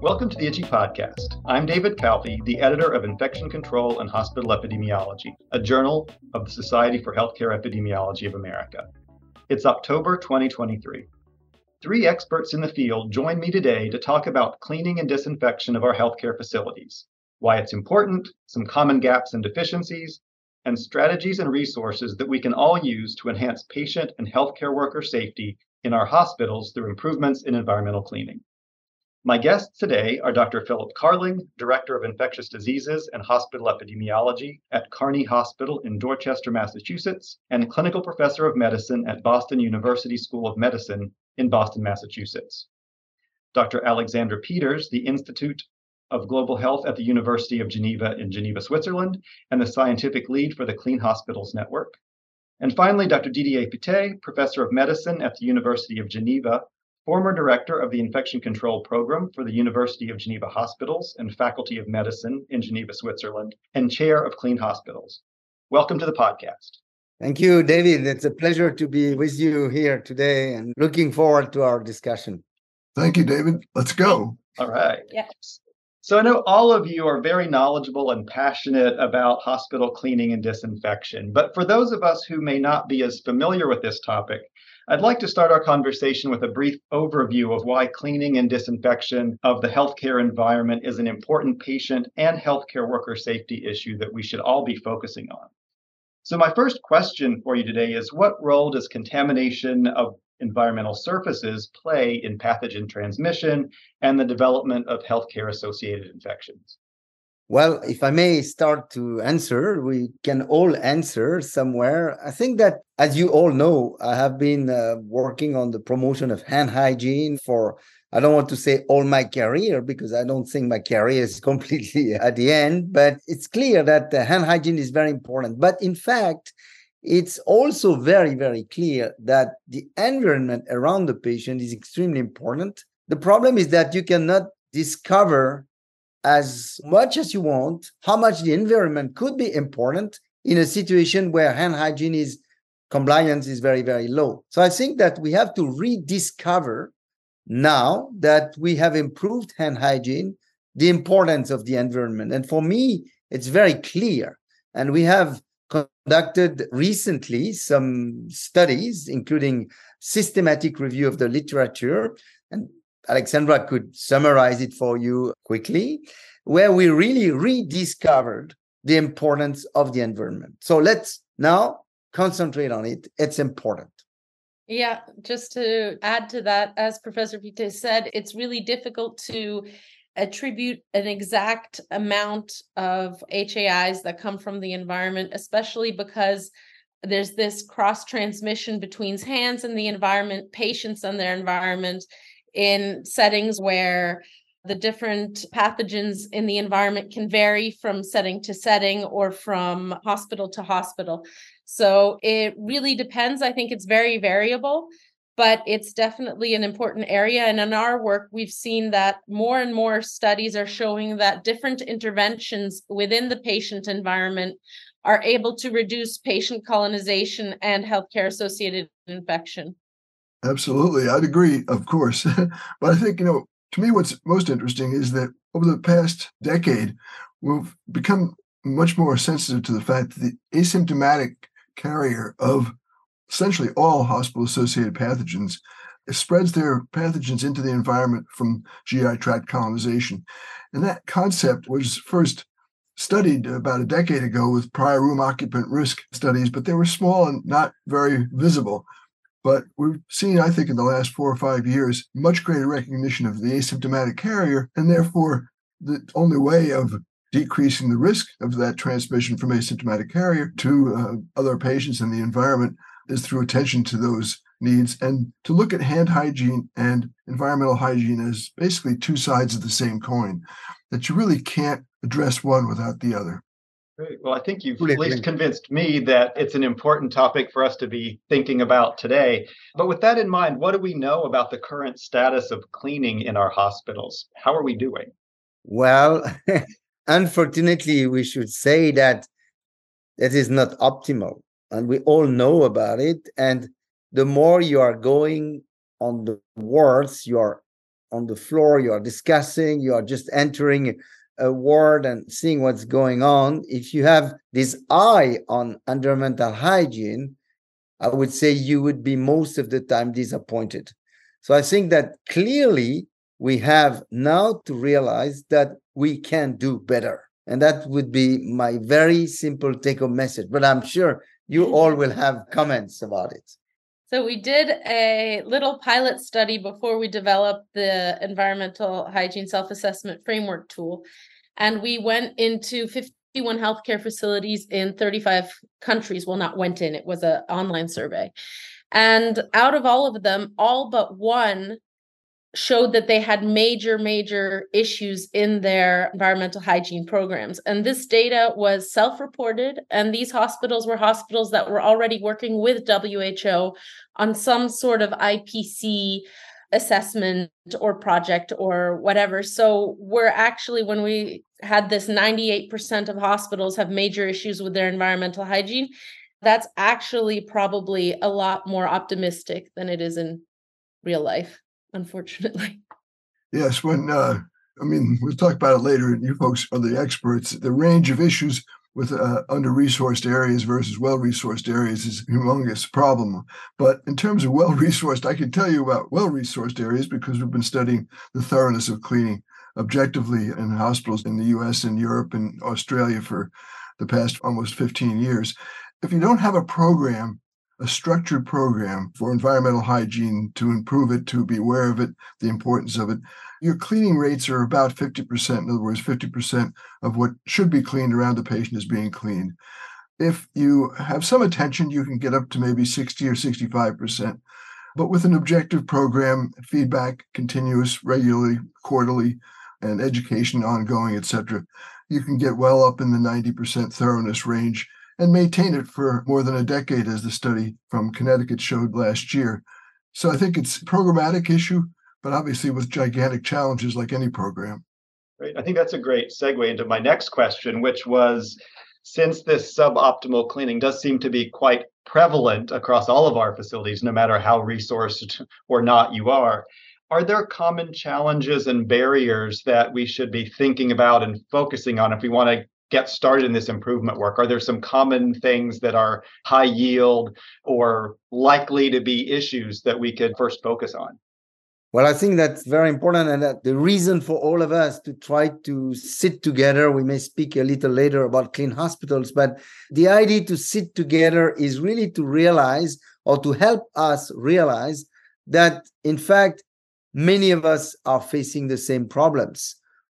Welcome to the ICHE Podcast. I'm David Calfee, the editor of Infection Control and Hospital Epidemiology, a journal of the Society for Healthcare Epidemiology of America. It's October 2023. Three experts in the field join me today to talk about cleaning and disinfection of our healthcare facilities, why it's important, some common gaps and deficiencies, and strategies and resources that we can all use to enhance patient and healthcare worker safety in our hospitals through improvements in environmental cleaning. My guests today are Dr. Philip Carling, Director of Infectious Diseases and Hospital Epidemiology at Carney Hospital in Dorchester, Massachusetts, and Clinical Professor of Medicine at Boston University School of Medicine in Boston, Massachusetts. Dr. Alexandra Peters, the Institute of Global Health at the University of Geneva in Geneva, Switzerland, and the scientific lead for the Clean Hospitals Network. And finally, Dr. Didier Pittet, Professor of Medicine at the University of Geneva former director of the Infection Control Program for the University of Geneva Hospitals and Faculty of Medicine in Geneva, Switzerland, and chair of Clean Hospitals. Welcome to the podcast. Thank you, David. It's a pleasure to be with you here today and looking forward to our discussion. Thank you, David. Let's go. All right. Yes. So I know all of you are very knowledgeable and passionate about hospital cleaning and disinfection. But for those of us who may not be as familiar with this topic, I'd like to start our conversation with a brief overview of why cleaning and disinfection of the healthcare environment is an important patient and healthcare worker safety issue that we should all be focusing on. So, my first question for you today is What role does contamination of environmental surfaces play in pathogen transmission and the development of healthcare associated infections? Well, if I may start to answer, we can all answer somewhere. I think that, as you all know, I have been uh, working on the promotion of hand hygiene for, I don't want to say all my career because I don't think my career is completely at the end, but it's clear that hand hygiene is very important. But in fact, it's also very, very clear that the environment around the patient is extremely important. The problem is that you cannot discover as much as you want how much the environment could be important in a situation where hand hygiene is compliance is very very low. So i think that we have to rediscover now that we have improved hand hygiene the importance of the environment. And for me it's very clear. And we have conducted recently some studies including systematic review of the literature and Alexandra could summarize it for you quickly, where we really rediscovered the importance of the environment. So let's now concentrate on it. It's important. Yeah, just to add to that, as Professor Pittet said, it's really difficult to attribute an exact amount of HAIs that come from the environment, especially because there's this cross transmission between hands and the environment, patients and their environment in settings where the different pathogens in the environment can vary from setting to setting or from hospital to hospital. So it really depends. I think it's very variable, but it's definitely an important area. And in our work, we've seen that more and more studies are showing that different interventions within the patient environment are able to reduce patient colonization and healthcare associated infection. Absolutely. I'd agree, of course. but I think, you know, to me, what's most interesting is that over the past decade, we've become much more sensitive to the fact that the asymptomatic carrier of essentially all hospital associated pathogens spreads their pathogens into the environment from GI tract colonization. And that concept was first studied about a decade ago with prior room occupant risk studies, but they were small and not very visible. But we've seen, I think, in the last four or five years, much greater recognition of the asymptomatic carrier, and therefore the only way of decreasing the risk of that transmission from asymptomatic carrier to uh, other patients in the environment is through attention to those needs and to look at hand hygiene and environmental hygiene as basically two sides of the same coin, that you really can't address one without the other. Great. Well, I think you've at least convinced me that it's an important topic for us to be thinking about today. But with that in mind, what do we know about the current status of cleaning in our hospitals? How are we doing? Well, unfortunately, we should say that that is not optimal. And we all know about it. And the more you are going on the wards, you are on the floor, you are discussing, you are just entering a ward and seeing what's going on. If you have this eye on environmental hygiene, I would say you would be most of the time disappointed. So I think that clearly we have now to realize that we can do better. And that would be my very simple take home message. But I'm sure you mm-hmm. all will have comments about it. So we did a little pilot study before we developed the environmental hygiene self-assessment framework tool. And we went into 51 healthcare facilities in 35 countries. Well, not went in, it was an online survey. And out of all of them, all but one showed that they had major, major issues in their environmental hygiene programs. And this data was self reported. And these hospitals were hospitals that were already working with WHO on some sort of IPC assessment or project or whatever. So we're actually, when we had this 98% of hospitals have major issues with their environmental hygiene, that's actually probably a lot more optimistic than it is in real life unfortunately. Yes, when uh, I mean we'll talk about it later, and you folks are the experts. The range of issues with uh, under-resourced areas versus well-resourced areas is a humongous problem. But in terms of well-resourced, I can tell you about well-resourced areas because we've been studying the thoroughness of cleaning objectively in hospitals in the U.S. and Europe and Australia for the past almost 15 years. If you don't have a program a structured program for environmental hygiene to improve it, to be aware of it, the importance of it. Your cleaning rates are about 50%. In other words, 50% of what should be cleaned around the patient is being cleaned. If you have some attention, you can get up to maybe 60 or 65%. But with an objective program, feedback continuous, regularly, quarterly, and education ongoing, etc., you can get well up in the 90% thoroughness range and maintain it for more than a decade, as the study from Connecticut showed last year. So I think it's a programmatic issue, but obviously with gigantic challenges like any program. Great. I think that's a great segue into my next question, which was since this suboptimal cleaning does seem to be quite prevalent across all of our facilities, no matter how resourced or not you are, are there common challenges and barriers that we should be thinking about and focusing on if we want to get started in this improvement work? Are there some common things that are high yield or likely to be issues that we could first focus on? Well, I think that's very important. And that the reason for all of us to try to sit together, we may speak a little later about clean hospitals, but the idea to sit together is really to realize or to help us realize that, in fact, many of us are facing the same problems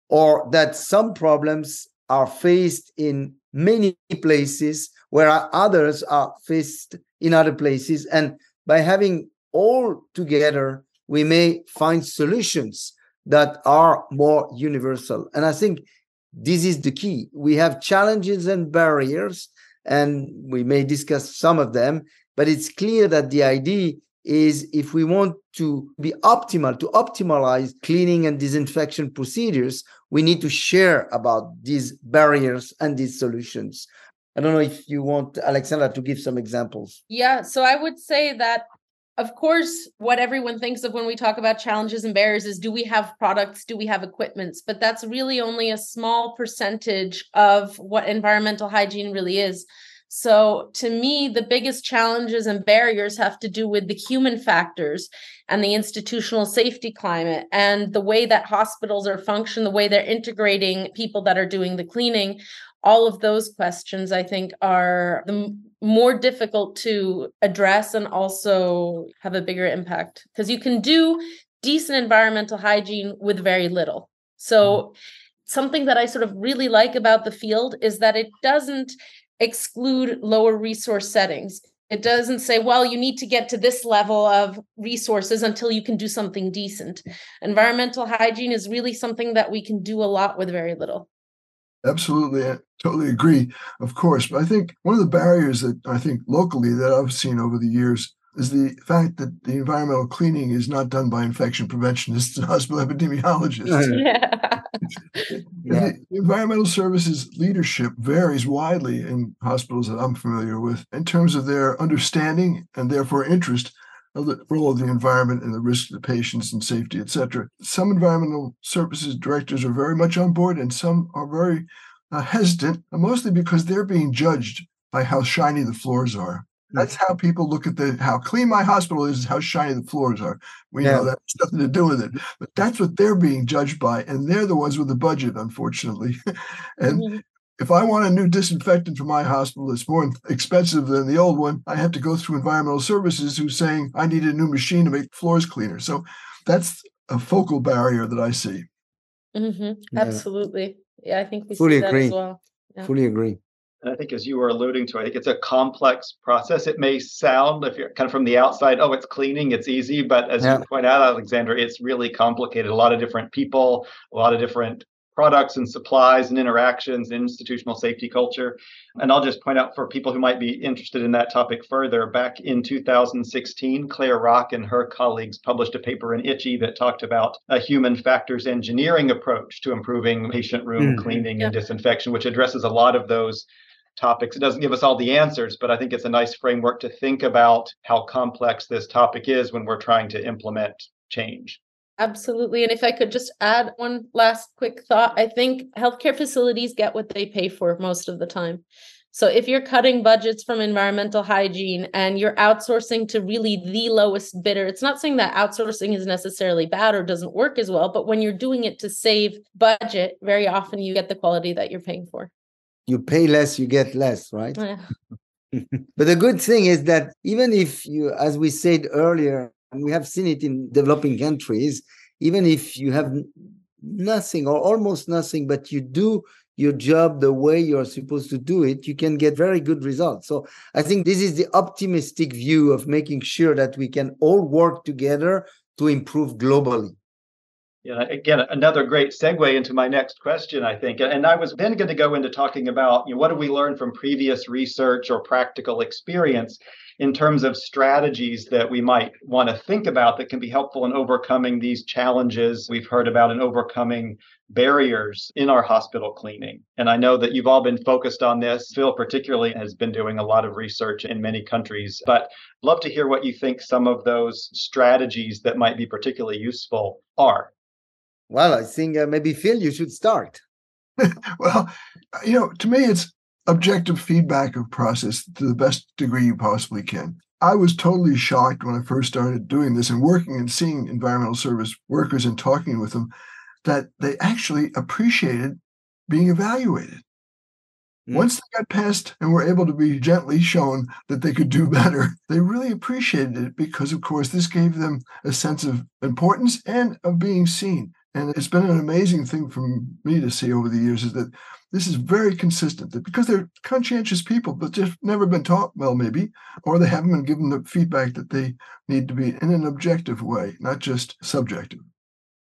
or that some problems are faced in many places where others are faced in other places and by having all together we may find solutions that are more universal. And i think this is the key. We have challenges and barriers and we may discuss some of them but it's clear that the idea is if we want to be optimal, to optimize cleaning and disinfection procedures, we need to share about these barriers and these solutions. I don't know if you want Alexandra to give some examples. Yeah, so I would say that of course, what everyone thinks of when we talk about challenges and barriers is do we have products, do we have equipments? But that's really only a small percentage of what environmental hygiene really is. So, to me, the biggest challenges and barriers have to do with the human factors and the institutional safety climate and the way that hospitals are function, the way they're integrating people that are doing the cleaning. All of those questions, I think, are the more difficult to address and also have a bigger impact because you can do decent environmental hygiene with very little. So, mm-hmm. something that I sort of really like about the field is that it doesn't exclude lower resource settings. It doesn't say, well, you need to get to this level of resources until you can do something decent. Environmental hygiene is really something that we can do a lot with very little. Absolutely. I totally agree, of course. But I think one of the barriers that I think locally that I've seen over the years is the fact that the environmental cleaning is not done by infection preventionists and hospital epidemiologists. Yeah. yeah. environmental services leadership varies widely in hospitals that I'm familiar with in terms of their understanding and therefore interest of the role of the environment and the risk to the patients and safety, et cetera. Some environmental services directors are very much on board, and some are very uh, hesitant, mostly because they're being judged by how shiny the floors are. That's how people look at the how clean my hospital is, how shiny the floors are. We yeah. know that has nothing to do with it, but that's what they're being judged by, and they're the ones with the budget, unfortunately. and mm-hmm. if I want a new disinfectant for my hospital that's more expensive than the old one, I have to go through environmental services who's saying I need a new machine to make floors cleaner. So that's a focal barrier that I see. Mm-hmm. Absolutely. Yeah, I think we fully agree. as well. Yeah. Fully agree. And I think, as you were alluding to, I think it's a complex process. It may sound, if you're kind of from the outside, oh, it's cleaning, it's easy. But as yeah. you point out, Alexandra, it's really complicated. A lot of different people, a lot of different products and supplies and interactions, institutional safety culture. And I'll just point out for people who might be interested in that topic further, back in 2016, Claire Rock and her colleagues published a paper in ICHE that talked about a human factors engineering approach to improving patient room mm. cleaning yeah. and disinfection, which addresses a lot of those topics. It doesn't give us all the answers, but I think it's a nice framework to think about how complex this topic is when we're trying to implement change. Absolutely. And if I could just add one last quick thought, I think healthcare facilities get what they pay for most of the time. So if you're cutting budgets from environmental hygiene and you're outsourcing to really the lowest bidder, it's not saying that outsourcing is necessarily bad or doesn't work as well, but when you're doing it to save budget, very often you get the quality that you're paying for. You pay less, you get less, right? Yeah. but the good thing is that even if you, as we said earlier, and we have seen it in developing countries, even if you have nothing or almost nothing, but you do your job the way you're supposed to do it, you can get very good results. So I think this is the optimistic view of making sure that we can all work together to improve globally. Yeah, again, another great segue into my next question, I think. And I was then going to go into talking about you know, what do we learn from previous research or practical experience in terms of strategies that we might want to think about that can be helpful in overcoming these challenges we've heard about and overcoming barriers in our hospital cleaning. And I know that you've all been focused on this. Phil, particularly, has been doing a lot of research in many countries. But love to hear what you think some of those strategies that might be particularly useful are. Well, I think uh, maybe Phil, you should start. well, you know, to me, it's objective feedback of process to the best degree you possibly can. I was totally shocked when I first started doing this and working and seeing environmental service workers and talking with them that they actually appreciated being evaluated. Mm. Once they got past and were able to be gently shown that they could do better, they really appreciated it because, of course, this gave them a sense of importance and of being seen. And it's been an amazing thing for me to see over the years is that this is very consistent that because they're conscientious people, but just never been taught well, maybe, or they haven't been given the feedback that they need to be in an objective way, not just subjective.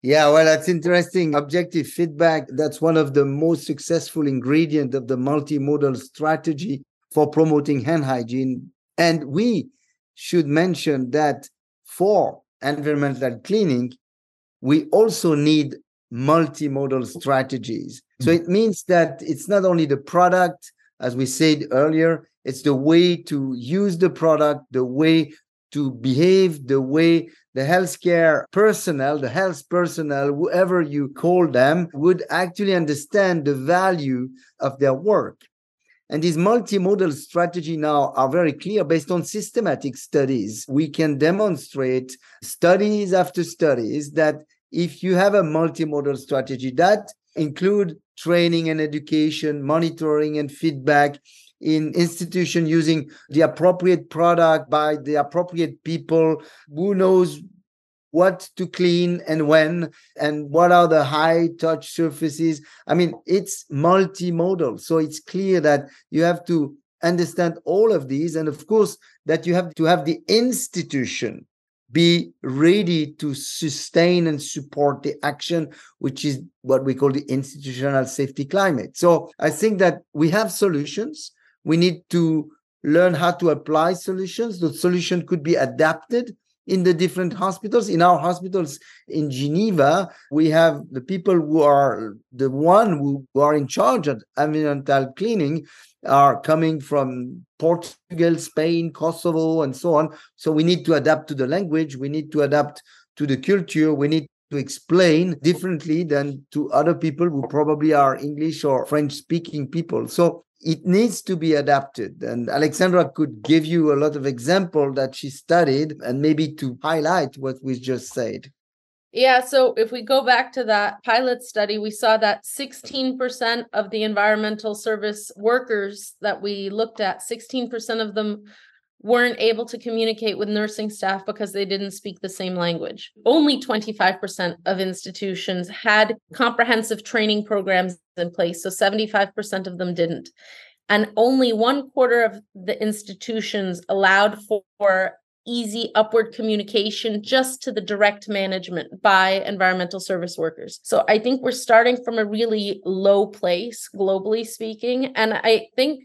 Yeah, well, that's interesting. Objective feedback, that's one of the most successful ingredient of the multimodal strategy for promoting hand hygiene. And we should mention that for environmental cleaning, we also need multimodal strategies. So it means that it's not only the product, as we said earlier, it's the way to use the product, the way to behave, the way the healthcare personnel, the health personnel, whoever you call them, would actually understand the value of their work. And these multimodal strategy now are very clear based on systematic studies. We can demonstrate studies after studies that if you have a multimodal strategy that include training and education, monitoring and feedback in institution using the appropriate product by the appropriate people who knows what to clean and when and what are the high touch surfaces i mean it's multimodal. So it's clear that you have to understand all of these and of course that you have to have the institution be ready to sustain and support the action, which is what we call the institutional safety climate. So I think that we have solutions. We need to learn how to apply solutions. The solution could be adapted in the different hospitals. In our hospitals in Geneva, we have the people who are the one who, who are in charge of environmental cleaning are coming from Portugal, Spain, Kosovo, and so on. So we need to adapt to the language. We need to adapt to the culture. We need to explain differently than to other people who probably are English or French speaking people. So it needs to be adapted. And Alexandra could give you a lot of example that she studied and maybe to highlight what we just said. Yeah, so if we go back to that pilot study, we saw that 16% of the environmental service workers that we looked at, 16% of them weren't able to communicate with nursing staff because they didn't speak the same language. Only 25% of institutions had comprehensive training programs in place, so 75% of them didn't. And only one quarter of the institutions allowed for easy upward communication just to the direct management by environmental service workers. So I think we're starting from a really low place, globally speaking. And I think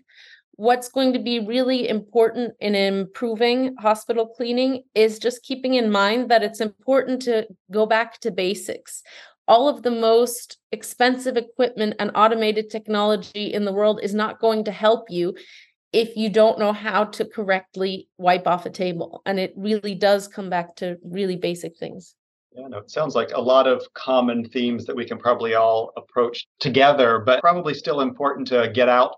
what's going to be really important in improving hospital cleaning is just keeping in mind that it's important to go back to basics. All of the most expensive equipment and automated technology in the world is not going to help you if you don't know how to correctly wipe off a table. And it really does come back to really basic things. Yeah, no, it sounds like a lot of common themes that we can probably all approach together, but probably still important to get out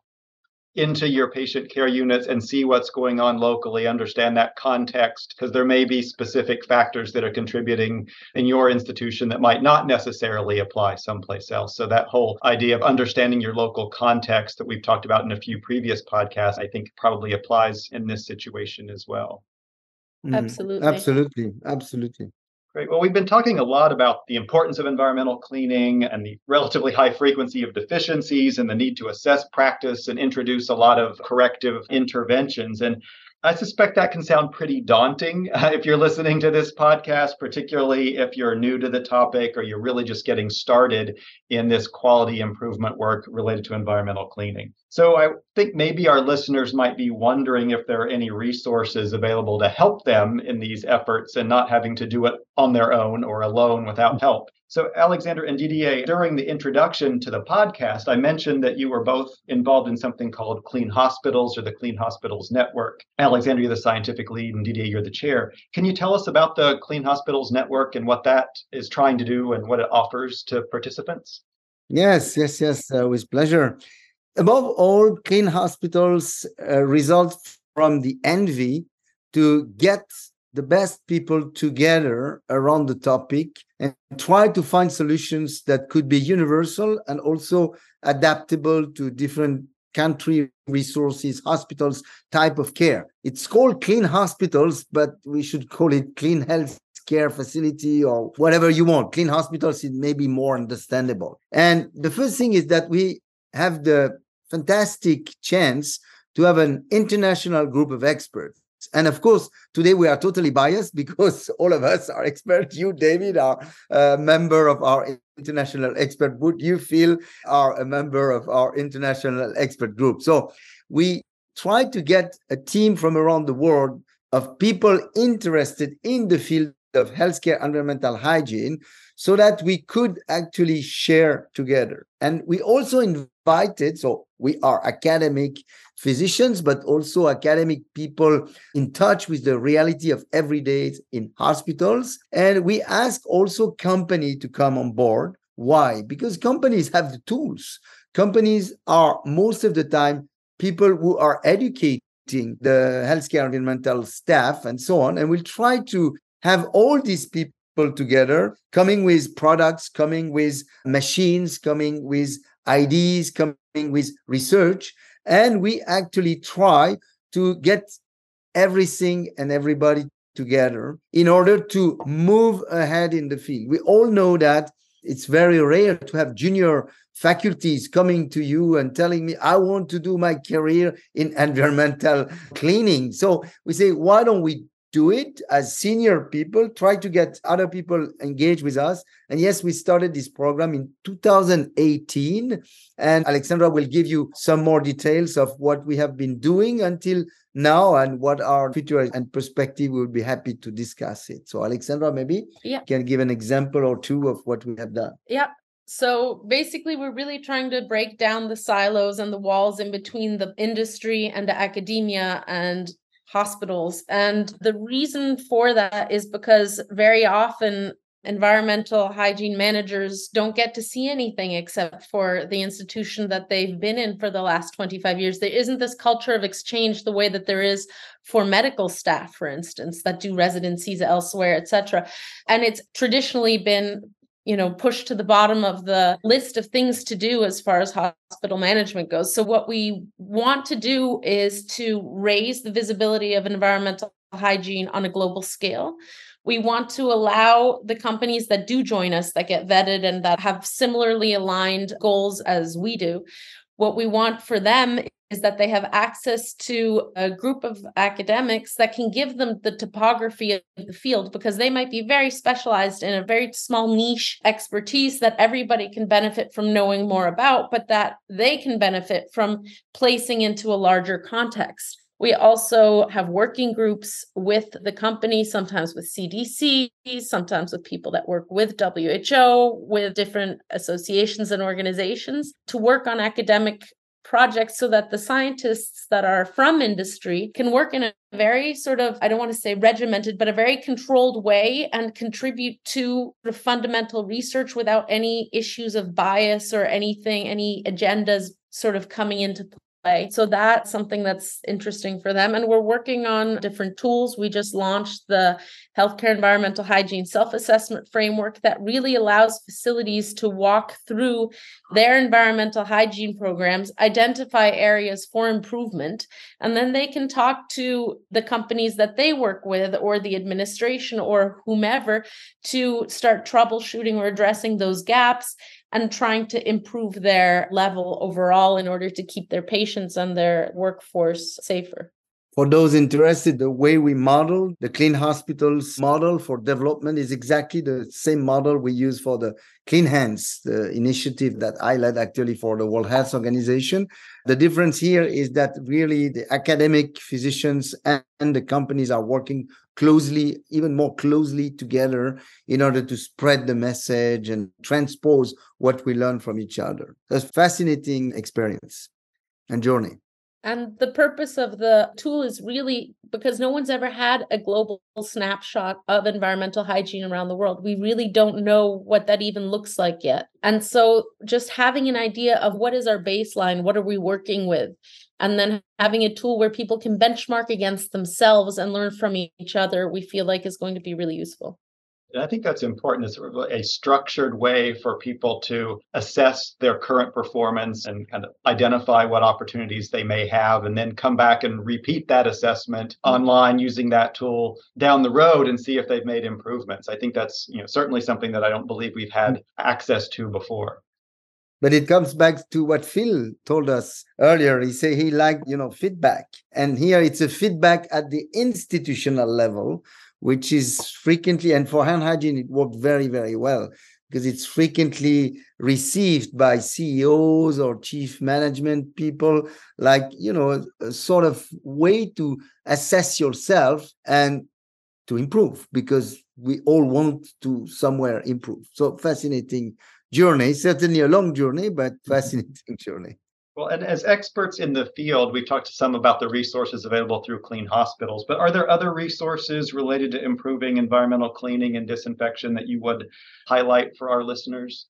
into your patient care units and see what's going on locally, understand that context, because there may be specific factors that are contributing in your institution that might not necessarily apply someplace else. So, that whole idea of understanding your local context that we've talked about in a few previous podcasts, I think probably applies in this situation as well. Mm-hmm. Absolutely. Absolutely. Absolutely. Great. Well, we've been talking a lot about the importance of environmental cleaning and the relatively high frequency of deficiencies and the need to assess practice and introduce a lot of corrective interventions. And I suspect that can sound pretty daunting uh, if you're listening to this podcast, particularly if you're new to the topic or you're really just getting started in this quality improvement work related to environmental cleaning. So I think maybe our listeners might be wondering if there are any resources available to help them in these efforts and not having to do it on their own or alone without help. So, Alexandra and Didier, during the introduction to the podcast, I mentioned that you were both involved in something called Clean Hospitals or the Clean Hospitals Network. Alexandra, you're the scientific lead, and Didier, you're the chair. Can you tell us about the Clean Hospitals Network and what that is trying to do and what it offers to participants? Yes, yes, yes, uh, with pleasure. Above all, Clean Hospitals uh, result from the envy to get the best people together around the topic and try to find solutions that could be universal and also adaptable to different country resources hospitals type of care. It's called clean hospitals but we should call it clean health care facility or whatever you want. Clean hospitals is maybe more understandable. And the first thing is that we have the fantastic chance to have an international group of experts and of course, today we are totally biased because all of us are experts. You, David, are a member of our international expert group. You, Phil, are a member of our international expert group. So we try to get a team from around the world of people interested in the field of healthcare environmental hygiene so that we could actually share together. And we also invited, so we are academic physicians, but also academic people in touch with the reality of everyday in hospitals. And we ask also company to come on board. Why? Because companies have the tools. Companies are most of the time people who are educating the healthcare environmental staff and so on. And we'll try to have all these people together, coming with products, coming with machines, coming with ideas, coming with research, and we actually try to get everything and everybody together in order to move ahead in the field. We all know that it's very rare to have junior faculties coming to you and telling me, I want to do my career in environmental cleaning. So we say, why don't we do it as senior people, try to get other people engaged with us. And yes, we started this program in 2018. And Alexandra will give you some more details of what we have been doing until now and what our future and perspective. We'll be happy to discuss it. So, Alexandra, maybe yeah. can give an example or two of what we have done. Yeah. So basically, we're really trying to break down the silos and the walls in between the industry and the academia and hospitals. And the reason for that is because very often environmental hygiene managers don't get to see anything except for the institution that they've been in for the last 25 years there isn't this culture of exchange the way that there is for medical staff for instance that do residencies elsewhere etc and it's traditionally been you know pushed to the bottom of the list of things to do as far as hospital management goes. So what we want to do is to raise the visibility of environmental hygiene on a global scale. We want to allow the companies that do join us that get vetted and that have similarly aligned goals as we do what we want for them is that they have access to a group of academics that can give them the topography of the field because they might be very specialized in a very small niche expertise that everybody can benefit from knowing more about, but that they can benefit from placing into a larger context. We also have working groups with the company, sometimes with CDC, sometimes with people that work with WHO, with different associations and organizations to work on academic projects so that the scientists that are from industry can work in a very sort of i don't want to say regimented but a very controlled way and contribute to the fundamental research without any issues of bias or anything any agendas sort of coming into play. So that's something that's interesting for them. And we're working on different tools. We just launched the healthcare environmental hygiene self assessment framework that really allows facilities to walk through their environmental hygiene programs, identify areas for improvement, and then they can talk to the companies that they work with or the administration or whomever to start troubleshooting or addressing those gaps and trying to improve their level overall in order to keep their patients and their workforce safer. For those interested, the way we model the Clean Hospitals model for development is exactly the same model we use for the Clean Hands, the initiative that I led actually for the World Health Organization. The difference here is that really the academic physicians and, the companies are working closely, even more closely together in order to spread the message and transpose what we learn from each other. That's fascinating experience and journey. And the purpose of the tool is really because no one's ever had a global snapshot of environmental hygiene around the world. We really don't know what that even looks like yet. And so just having an idea of what is our baseline, what are we working with, and then having a tool where people can benchmark against themselves and learn from each other, we feel like is going to be really useful. And I think that's important It's sort of a structured way for people to assess their current performance and kind of identify what opportunities they may have, and then come back and repeat that assessment mm-hmm. online using that tool down the road and see if they've made improvements. I think that's you know certainly something that I don't believe we've had mm-hmm. access to before. But it comes back to what Phil told us earlier. He said he liked, you know, feedback. And here it's a feedback at the institutional level which is frequently, and for hand hygiene, it worked very, very well because it's frequently received by CEOs or chief management people, like, you know, a sort of way to assess yourself and to improve because we all want to somewhere improve. So fascinating journey, certainly a long journey, but mm-hmm. fascinating journey. Well, and as experts in the field, we've talked to some about the resources available through Clean Hospitals, but are there other resources related to improving environmental cleaning and disinfection that you would highlight for our listeners?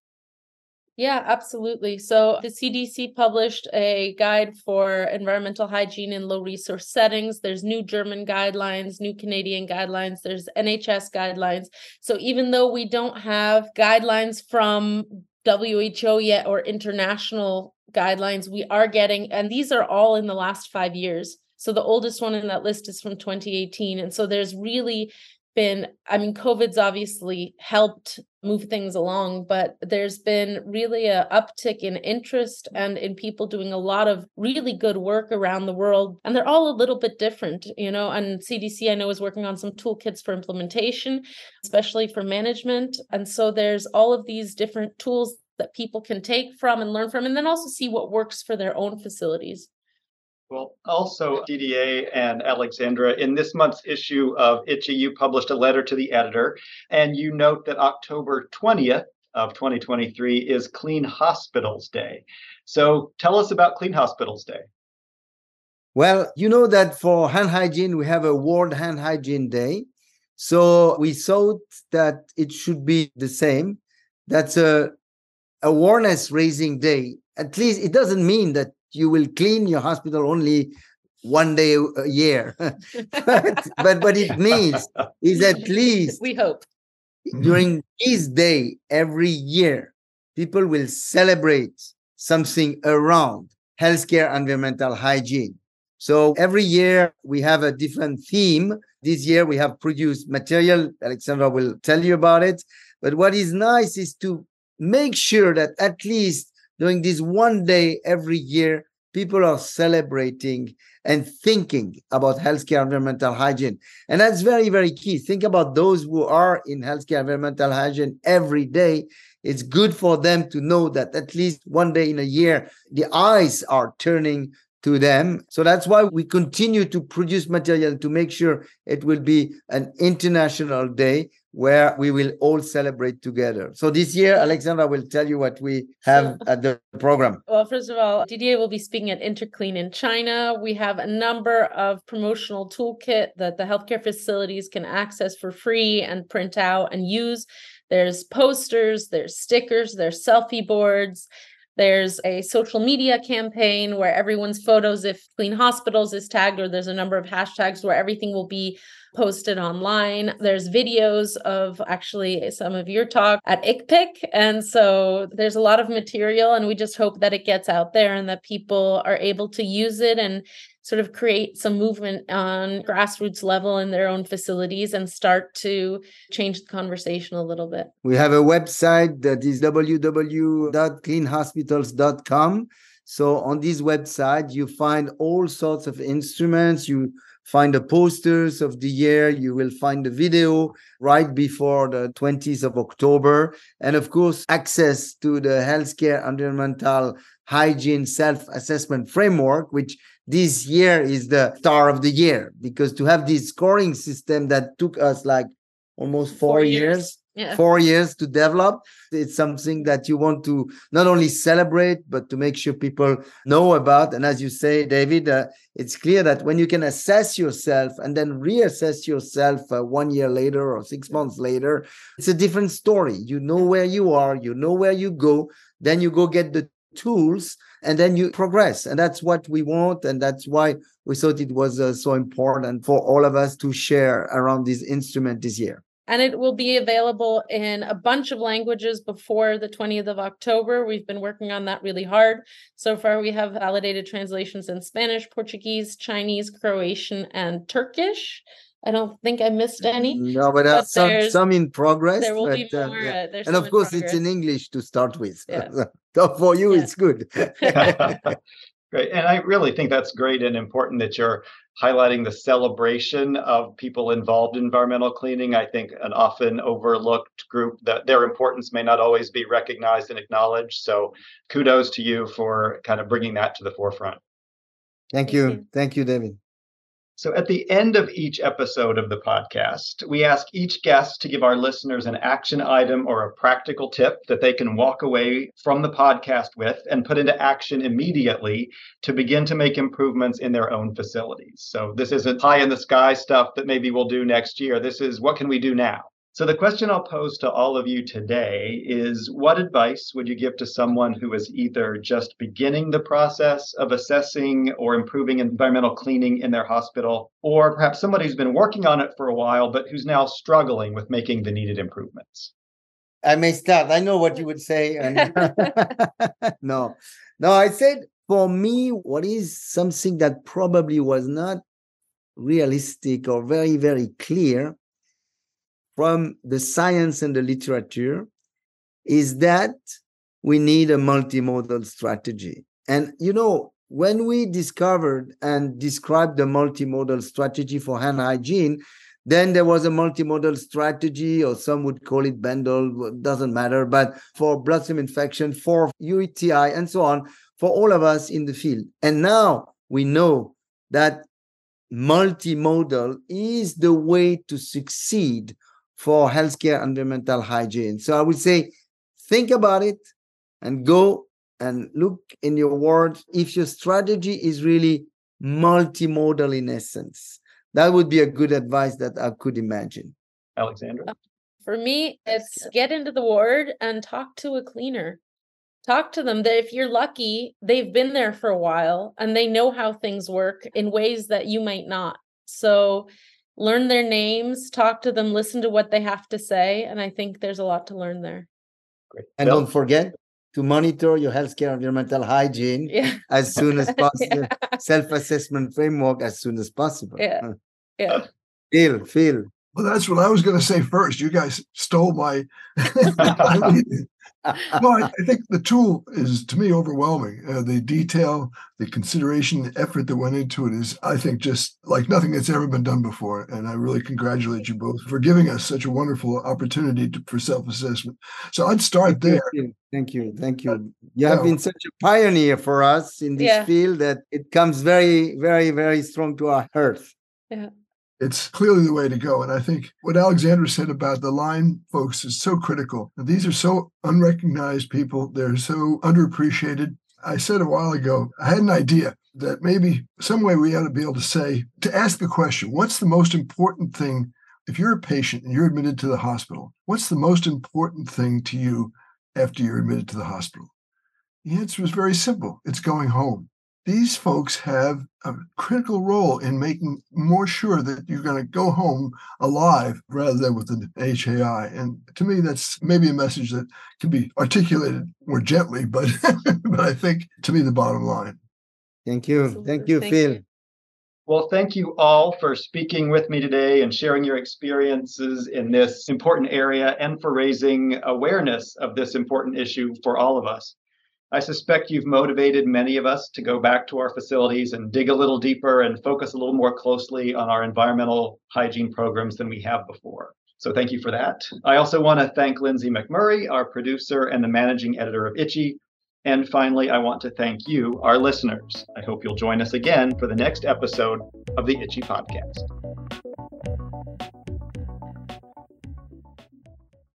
Yeah, absolutely. So the CDC published a guide for environmental hygiene in low resource settings. There's new German guidelines, new Canadian guidelines, there's NHS guidelines. So even though we don't have guidelines from WHO yet or international guidelines we are getting, and these are all in the last five years. So the oldest one in that list is from 2018. And so there's really been i mean covid's obviously helped move things along but there's been really a uptick in interest and in people doing a lot of really good work around the world and they're all a little bit different you know and cdc i know is working on some toolkits for implementation especially for management and so there's all of these different tools that people can take from and learn from and then also see what works for their own facilities well, also, Didier and Alexandra, in this month's issue of ICHE, you published a letter to the editor, and you note that October 20th of 2023 is Clean Hospitals Day. So tell us about Clean Hospitals Day. Well, you know that for hand hygiene, we have a World Hand Hygiene Day. So we thought that it should be the same. That's a awareness raising day. At least it doesn't mean that you will clean your hospital only one day a year. but, but what it means is at least we hope during mm. this day every year, people will celebrate something around healthcare environmental hygiene. So every year we have a different theme. This year we have produced material. Alexandra will tell you about it. But what is nice is to make sure that at least during this one day every year, people are celebrating and thinking about healthcare environmental hygiene. And that's very, very key. Think about those who are in healthcare environmental hygiene every day. It's good for them to know that at least one day in a year, the eyes are turning to them. So that's why we continue to produce material to make sure it will be an international day where we will all celebrate together. So this year, Alexandra will tell you what we have at the program. Well, first of all, Didier will be speaking at Interclean in China. We have a number of promotional toolkit that the healthcare facilities can access for free and print out and use. There's posters, there's stickers, there's selfie boards. There's a social media campaign where everyone's photos, if Clean Hospitals is tagged, or there's a number of hashtags where everything will be posted online. There's videos of actually some of your talk at ICPIC. And so there's a lot of material, and we just hope that it gets out there and that people are able to use it and sort of create some movement on grassroots level in their own facilities and start to change the conversation a little bit. We have a website that is www.cleanhospitals.com. So on this website, you find all sorts of instruments. You find the posters of the year. You will find the video right before the 20th of October. And of course, access to the healthcare environmental hygiene self assessment framework, which this year is the star of the year because to have this scoring system that took us like almost four, four years, years yeah. four years to develop. It's something that you want to not only celebrate, but to make sure people know about. And as you say, David, uh, it's clear that when you can assess yourself and then reassess yourself uh, one year later or six months later, it's a different story. You know where you are, you know where you go, then you go get the tools and then you progress and that's what we want and that's why we thought it was uh, so important for all of us to share around this instrument this year and it will be available in a bunch of languages before the 20th of October. We've been working on that really hard. So far, we have validated translations in Spanish, Portuguese, Chinese, Croatian, and Turkish. I don't think I missed any. No, but, but some, some in progress. There will but, be more. Uh, yeah. and of course, it's in English to start with. Yeah. so for you, yeah. it's good. Great. And I really think that's great and important that you're highlighting the celebration of people involved in environmental cleaning. I think an often overlooked group that their importance may not always be recognized and acknowledged. So kudos to you for kind of bringing that to the forefront. Thank you. Thank you, David. So, at the end of each episode of the podcast, we ask each guest to give our listeners an action item or a practical tip that they can walk away from the podcast with and put into action immediately to begin to make improvements in their own facilities. So, this isn't high in the sky stuff that maybe we'll do next year. This is what can we do now? So, the question I'll pose to all of you today is What advice would you give to someone who is either just beginning the process of assessing or improving environmental cleaning in their hospital, or perhaps somebody who's been working on it for a while, but who's now struggling with making the needed improvements? I may start. I know what you would say. no, no, I said for me, what is something that probably was not realistic or very, very clear from the science and the literature is that we need a multimodal strategy. And you know, when we discovered and described the multimodal strategy for hand hygiene, then there was a multimodal strategy, or some would call it bundle, doesn't matter, but for bloodstream infection, for UTI, and so on, for all of us in the field. And now we know that multimodal is the way to succeed for healthcare and environmental hygiene. So I would say, think about it and go and look in your words if your strategy is really multimodal in essence. That would be a good advice that I could imagine. Alexandra? Uh, for me, it's get into the ward and talk to a cleaner. Talk to them that if you're lucky, they've been there for a while and they know how things work in ways that you might not. So learn their names, talk to them, listen to what they have to say. And I think there's a lot to learn there. Great. And Bill? don't forget to monitor your healthcare mental hygiene yeah. as soon as possible, yeah. self-assessment framework as soon as possible. Yeah. Yeah. Phil, Phil. Well, that's what I was going to say first. You guys stole my. well, I, I, think the tool is to me overwhelming. Uh, the detail, the consideration, the effort that went into it is, I think, just like nothing that's ever been done before. And I really congratulate you both for giving us such a wonderful opportunity to, for self-assessment. So I'd start there. Thank you, thank you, thank you. You have been such a pioneer for us in this yeah. field that it comes very, very, very strong to our heart. Yeah it's clearly the way to go. And I think what Alexandra said about the line folks is so critical. These are so unrecognized people, they're so underappreciated. I said a while ago, I had an idea that maybe some way we ought to be able to say, to ask the question, what's the most important thing? If you're a patient and you're admitted to the hospital, what's the most important thing to you after you're admitted to the hospital? The answer is very simple it's going home these folks have a critical role in making more sure that you're going to go home alive rather than with an HAI. And to me, that's maybe a message that can be articulated more gently, but but I think to me the bottom line. Thank you. Absolutely. Thank you, Thank Phil. You. Well, thank you all for speaking with me today and sharing your experiences in this important area and for raising awareness of this important issue for all of us. I suspect you've motivated many of us to go back to our facilities and dig a little deeper and focus a little more closely on our environmental hygiene programs than we have before. So thank you for that. I also want to thank Lindsay McMurray, our producer and the managing editor of ICHE. And finally, I want to thank you, our listeners. I hope you'll join us again for the next episode of the ICHE Podcast.